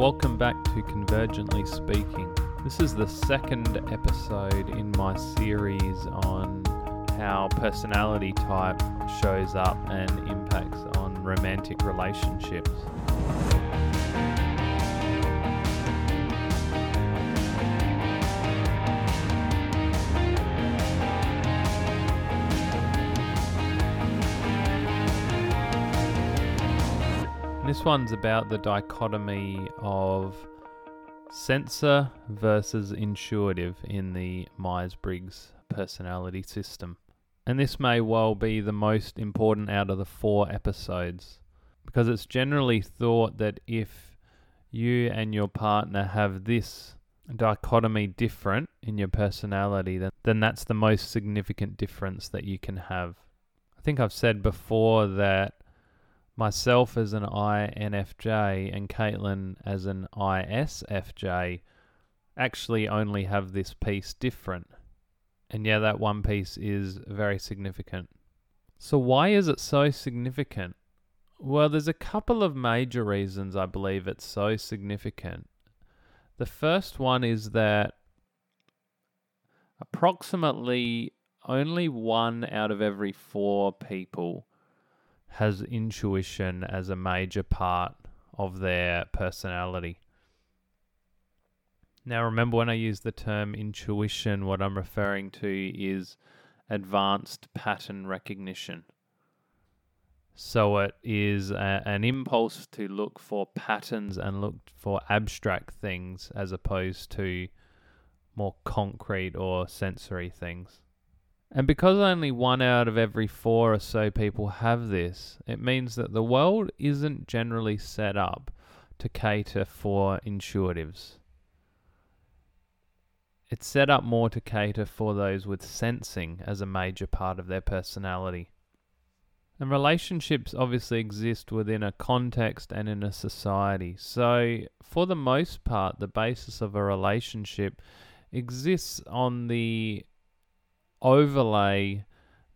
welcome back to Convergently Speaking. This is the second episode in my series on how personality type shows up and impacts on romantic relationships. This one's about the dichotomy of sensor versus intuitive in the Myers Briggs personality system. And this may well be the most important out of the four episodes because it's generally thought that if you and your partner have this dichotomy different in your personality, then, then that's the most significant difference that you can have. I think I've said before that myself as an INFJ and Caitlin as an ISFJ actually only have this piece different. And yeah, that one piece is very significant. So, why is it so significant? Well, there's a couple of major reasons I believe it's so significant. The first one is that approximately only one out of every four people has intuition as a major part of their personality. Now, remember when I use the term intuition, what I'm referring to is advanced pattern recognition. So it is a, an impulse to look for patterns and look for abstract things as opposed to more concrete or sensory things. And because only one out of every four or so people have this, it means that the world isn't generally set up to cater for intuitives. It's set up more to cater for those with sensing as a major part of their personality. And relationships obviously exist within a context and in a society. So, for the most part, the basis of a relationship exists on the overlay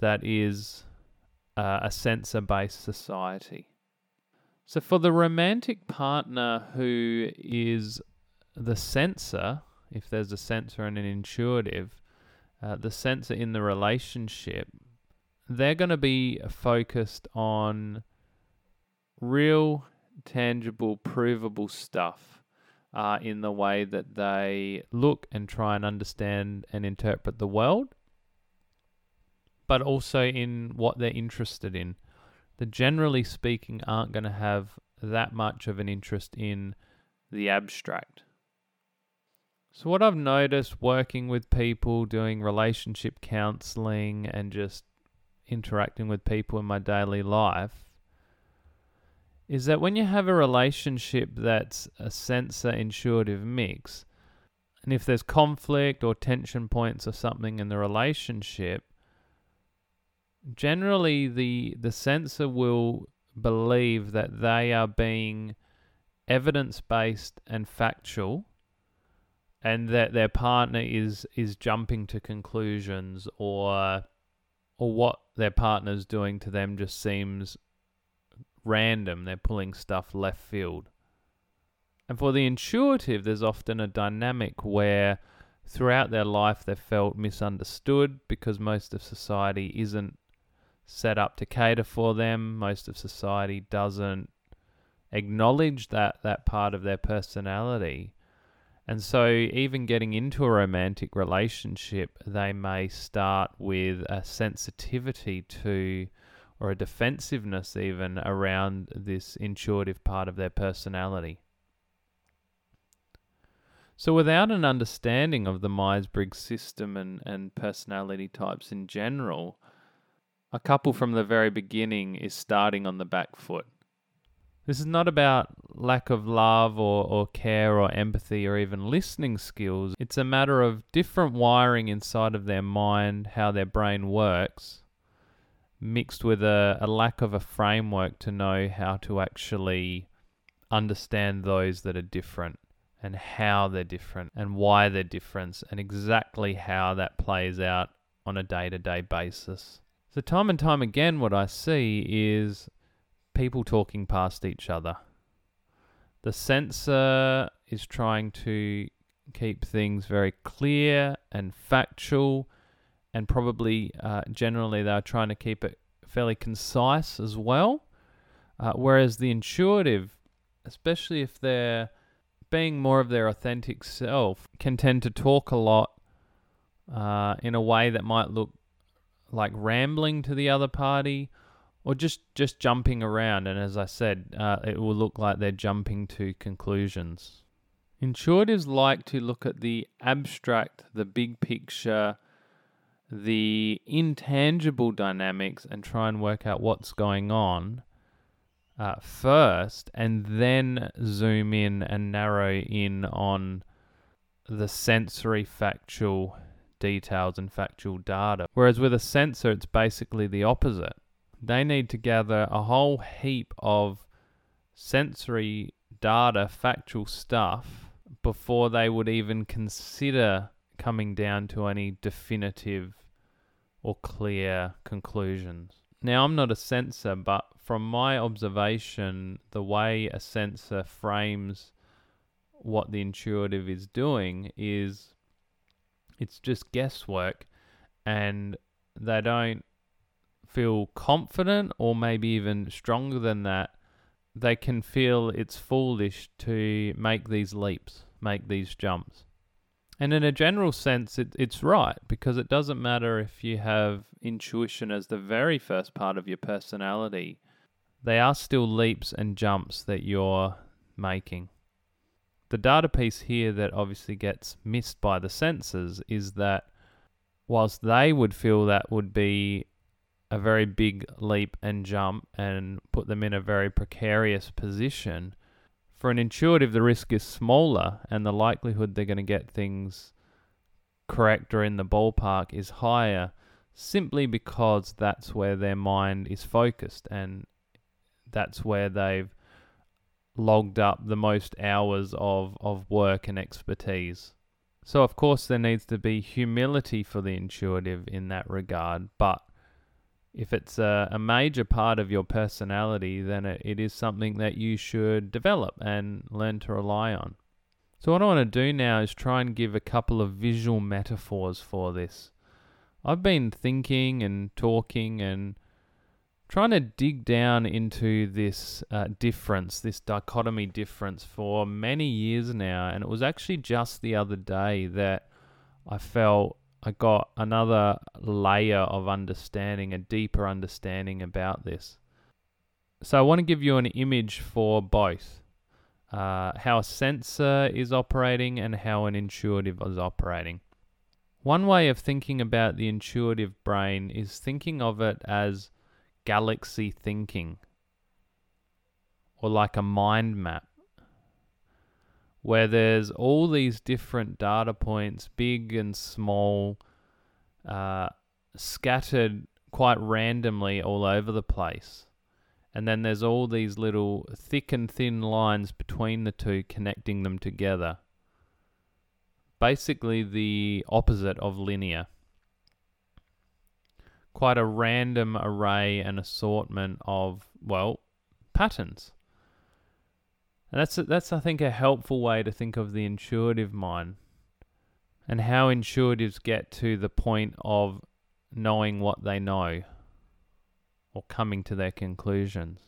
that is uh, a sensor based society. So, for the romantic partner who is the sensor, if there's a sensor and an intuitive, uh, the sensor in the relationship, they're going to be focused on real, tangible, provable stuff uh, in the way that they look and try and understand and interpret the world but also in what they're interested in. That generally speaking aren't going to have that much of an interest in the abstract. So, what I've noticed working with people, doing relationship counseling, and just interacting with people in my daily life is that when you have a relationship that's a sensor intuitive mix, and if there's conflict or tension points or something in the relationship, generally the the sensor will believe that they are being evidence based and factual and that their partner is is jumping to conclusions or or what their partner's doing to them just seems random. They're pulling stuff left field. And for the intuitive there's often a dynamic where throughout their life they've felt misunderstood because most of society isn't set up to cater for them. Most of society doesn't acknowledge that that part of their personality. And so, even getting into a romantic relationship, they may start with a sensitivity to, or a defensiveness even around this intuitive part of their personality. So, without an understanding of the Myers Briggs system and, and personality types in general, a couple from the very beginning is starting on the back foot. This is not about lack of love or, or care or empathy or even listening skills. It's a matter of different wiring inside of their mind, how their brain works, mixed with a, a lack of a framework to know how to actually understand those that are different and how they're different and why they're different and exactly how that plays out on a day to day basis. So, time and time again, what I see is people talking past each other. The sensor is trying to keep things very clear and factual, and probably uh, generally they're trying to keep it fairly concise as well. Uh, whereas the intuitive, especially if they're being more of their authentic self, can tend to talk a lot uh, in a way that might look like rambling to the other party or just just jumping around. And as i said uh, it will look like they're jumping to conclusions. Intuitives like to look at the abstract the big picture the intangible dynamics and try and work out what's going on uh, first and then zoom in and narrow in on the sensory factual details and factual data. Whereas with a sensor, it's basically the opposite. They need to gather a whole heap of sensory data, factual stuff, before they would even consider coming down to any definitive or clear conclusions. Now, I'm not a sensor, but from my observation, the way a sensor frames what the intuitive is doing is it's just guesswork and they don't feel confident or maybe even stronger than that. They can feel it's foolish to make these leaps make these jumps. And in a general sense it, it's right because it doesn't matter if you have intuition as the very first part of your personality. They are still leaps and jumps that you're making the data piece here that obviously gets missed by the sensors is that whilst they would feel that would be a very big leap and jump and put them in a very precarious position, for an intuitive, the risk is smaller and the likelihood they're going to get things correct or in the ballpark is higher simply because that's where their mind is focused and that's where they've logged up the most hours of, of work and expertise. So, of course, there needs to be humility for the intuitive in that regard, but if it's a, a major part of your personality, then it, it is something that you should develop and learn to rely on. So, what I want to do now is try and give a couple of visual metaphors for this. I've been thinking and talking and trying to dig down into this uh, difference, this dichotomy difference for many years now. And it was actually just the other day that I felt I got another layer of understanding, a deeper understanding about this. So I want to give you an image for both. Uh, how a sensor is operating and how an intuitive is operating. One way of thinking about the intuitive brain is thinking of it as galaxy thinking or like a mind map where there's all these different data points, big and small, uh, scattered quite randomly all over the place. And then there's all these little thick and thin lines between the two connecting them together. Basically, the opposite of linear quite a random array and assortment of, well, patterns. And that's, that's I think, a helpful way to think of the intuitive mind and how intuitives get to the point of knowing what they know or coming to their conclusions.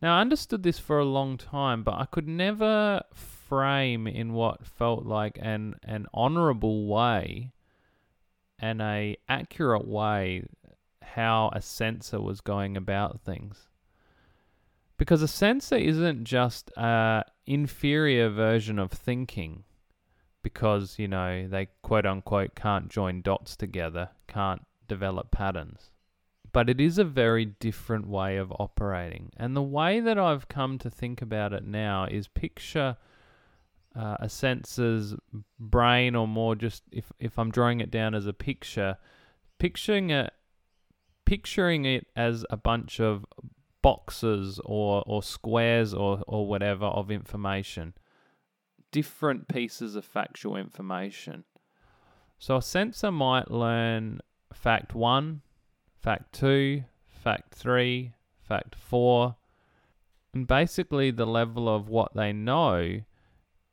Now, I understood this for a long time, but I could never frame in what felt like an, an honorable way and a accurate way how a sensor was going about things. Because a sensor isn't just a inferior version of thinking because, you know, they quote unquote can't join dots together, can't develop patterns. But it is a very different way of operating. And the way that I've come to think about it now is picture uh, a sensor's brain, or more just if if I'm drawing it down as a picture, picturing it, picturing it as a bunch of boxes or or squares or or whatever of information, different pieces of factual information. So a sensor might learn fact one, fact two, fact three, fact four, And basically, the level of what they know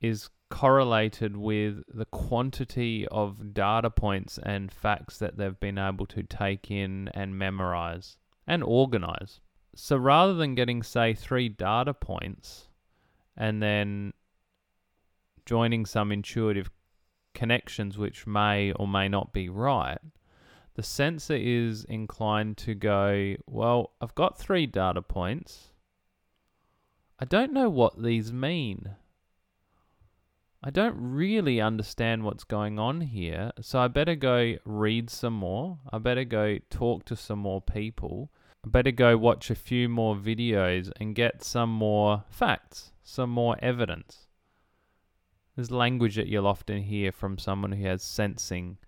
is correlated with the quantity of data points and facts that they've been able to take in and memorize and organize. So rather than getting, say, three data points and then joining some intuitive connections which may or may not be right, the sensor is inclined to go, Well, I've got three data points. I don't know what these mean. I don't really understand what's going on here, so I better go read some more. I better go talk to some more people. I better go watch a few more videos and get some more facts, some more evidence. There's language that you'll often hear from someone who has sensing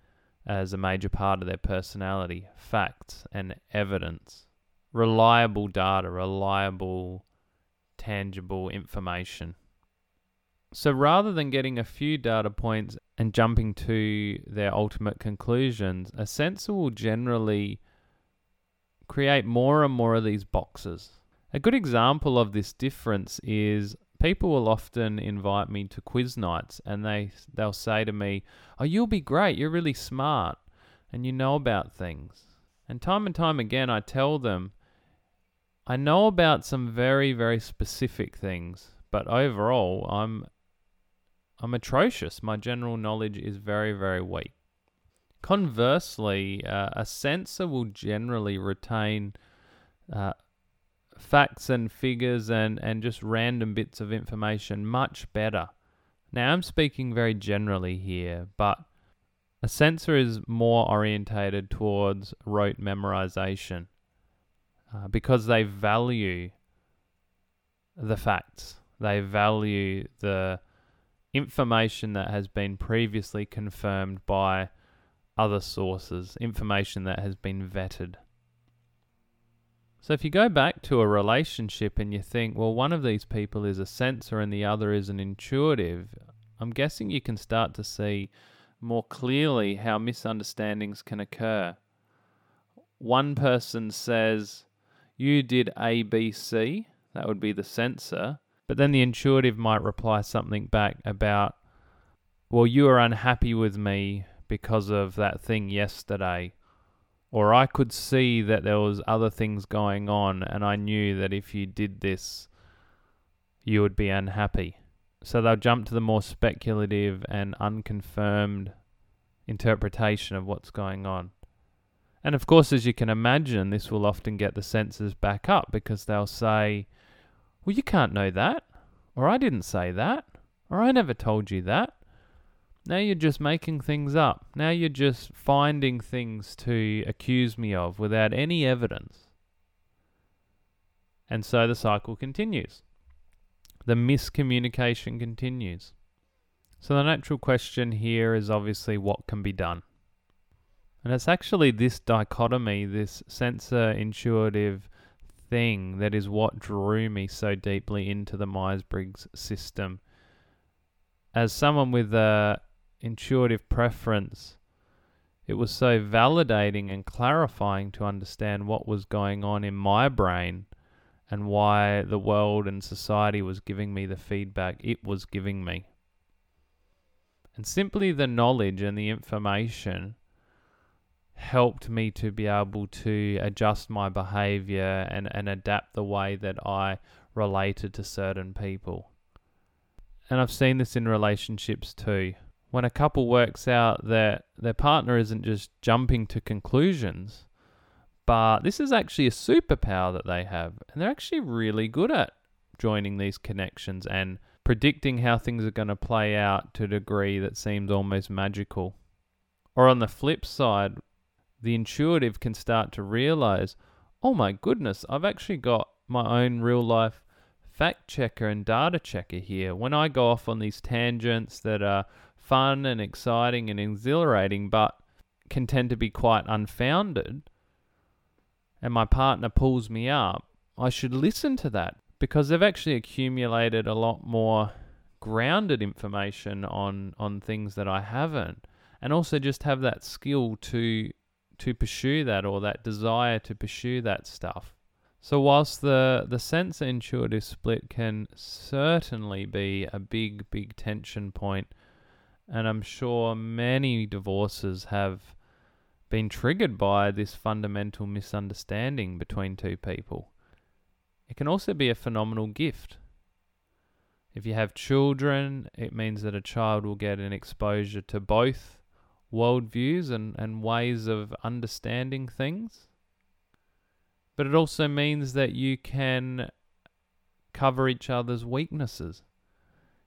as a major part of their personality facts and evidence, reliable data, reliable, tangible information. So rather than getting a few data points and jumping to their ultimate conclusions, a sensor will generally create more and more of these boxes. A good example of this difference is people will often invite me to quiz nights and they they'll say to me, "Oh, you'll be great. You're really smart and you know about things." And time and time again I tell them I know about some very very specific things, but overall I'm I'm atrocious. My general knowledge is very, very weak. Conversely, uh, a sensor will generally retain uh, facts and figures and, and just random bits of information much better. Now, I'm speaking very generally here, but a sensor is more orientated towards rote memorization uh, because they value the facts, they value the information that has been previously confirmed by other sources, information that has been vetted. So if you go back to a relationship and you think, well, one of these people is a sensor and the other is an intuitive, I'm guessing you can start to see more clearly how misunderstandings can occur. One person says, You did A, B, C, that would be the sensor, but then the intuitive might reply something back about, well, you are unhappy with me because of that thing yesterday. Or I could see that there was other things going on and I knew that if you did this, you would be unhappy. So they'll jump to the more speculative and unconfirmed interpretation of what's going on. And of course, as you can imagine, this will often get the senses back up because they'll say, well, you can't know that. Or I didn't say that. Or I never told you that. Now you're just making things up. Now you're just finding things to accuse me of without any evidence. And so the cycle continues. The miscommunication continues. So the natural question here is obviously what can be done? And it's actually this dichotomy, this sensor intuitive thing that is what drew me so deeply into the Myers Briggs system. As someone with a intuitive preference, it was so validating and clarifying to understand what was going on in my brain and why the world and society was giving me the feedback it was giving me. And simply the knowledge and the information helped me to be able to adjust my behavior and, and adapt the way that I related to certain people. And I've seen this in relationships too. When a couple works out that their partner isn't just jumping to conclusions, but this is actually a superpower that they have, and they're actually really good at joining these connections and predicting how things are going to play out to a degree that seems almost magical. Or on the flip side, the intuitive can start to realize, oh my goodness, I've actually got my own real life fact checker and data checker here. When I go off on these tangents that are fun and exciting and exhilarating, but can tend to be quite unfounded, and my partner pulls me up, I should listen to that because they've actually accumulated a lot more grounded information on on things that I haven't and also just have that skill to to pursue that or that desire to pursue that stuff. So whilst the the sensor intuitive split can certainly be a big big tension point and I'm sure many divorces have been triggered by this fundamental misunderstanding between two people. It can also be a phenomenal gift. If you have children, it means that a child will get an exposure to both worldviews and, and ways of understanding things. But it also means that you can cover each other's weaknesses.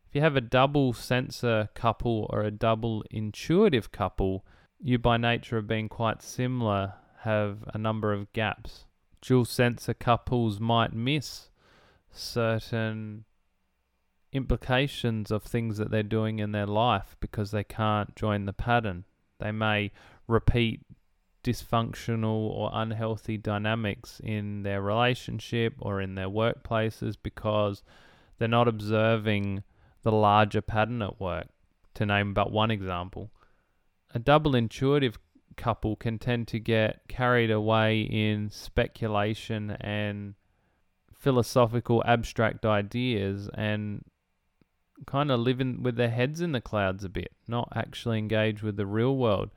If you have a double sensor couple or a double intuitive couple, you by nature of being quite similar have a number of gaps. Dual sensor couples might miss certain implications of things that they're doing in their life because they can't join the pattern. They may repeat dysfunctional or unhealthy dynamics in their relationship or in their workplaces because they're not observing the larger pattern at work, to name but one example. A double intuitive couple can tend to get carried away in speculation and philosophical abstract ideas and kind of living with their heads in the clouds a bit, not actually engage with the real world,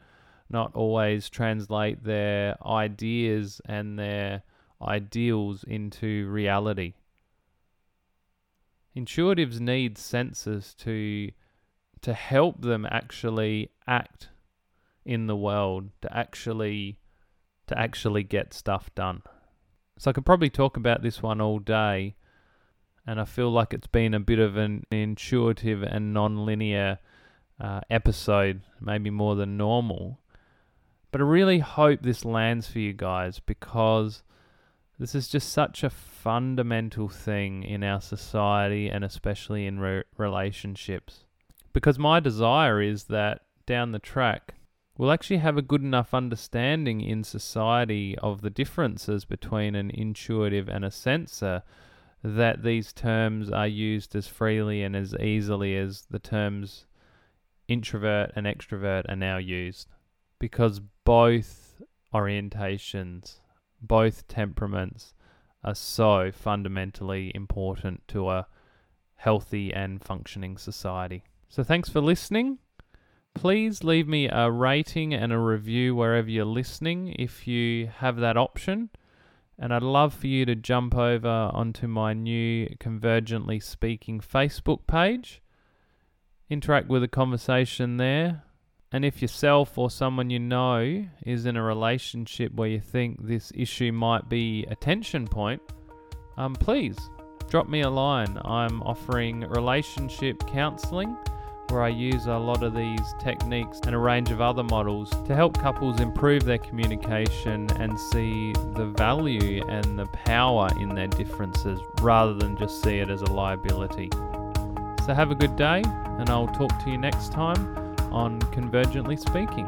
not always translate their ideas and their ideals into reality. Intuitives need senses to to help them actually act in the world, to actually to actually get stuff done. So I could probably talk about this one all day, and I feel like it's been a bit of an intuitive and non-linear uh, episode, maybe more than normal. But I really hope this lands for you guys because this is just such a fundamental thing in our society and especially in re- relationships. Because my desire is that down the track, we'll actually have a good enough understanding in society of the differences between an intuitive and a sensor that these terms are used as freely and as easily as the terms introvert and extrovert are now used. Because both orientations both temperaments are so fundamentally important to a healthy and functioning society. So, thanks for listening. Please leave me a rating and a review wherever you're listening if you have that option. And I'd love for you to jump over onto my new Convergently Speaking Facebook page. Interact with the conversation there. And if yourself or someone you know is in a relationship where you think this issue might be a tension point, um, please drop me a line. I'm offering relationship counseling where I use a lot of these techniques and a range of other models to help couples improve their communication and see the value and the power in their differences rather than just see it as a liability. So, have a good day, and I'll talk to you next time on Convergently Speaking.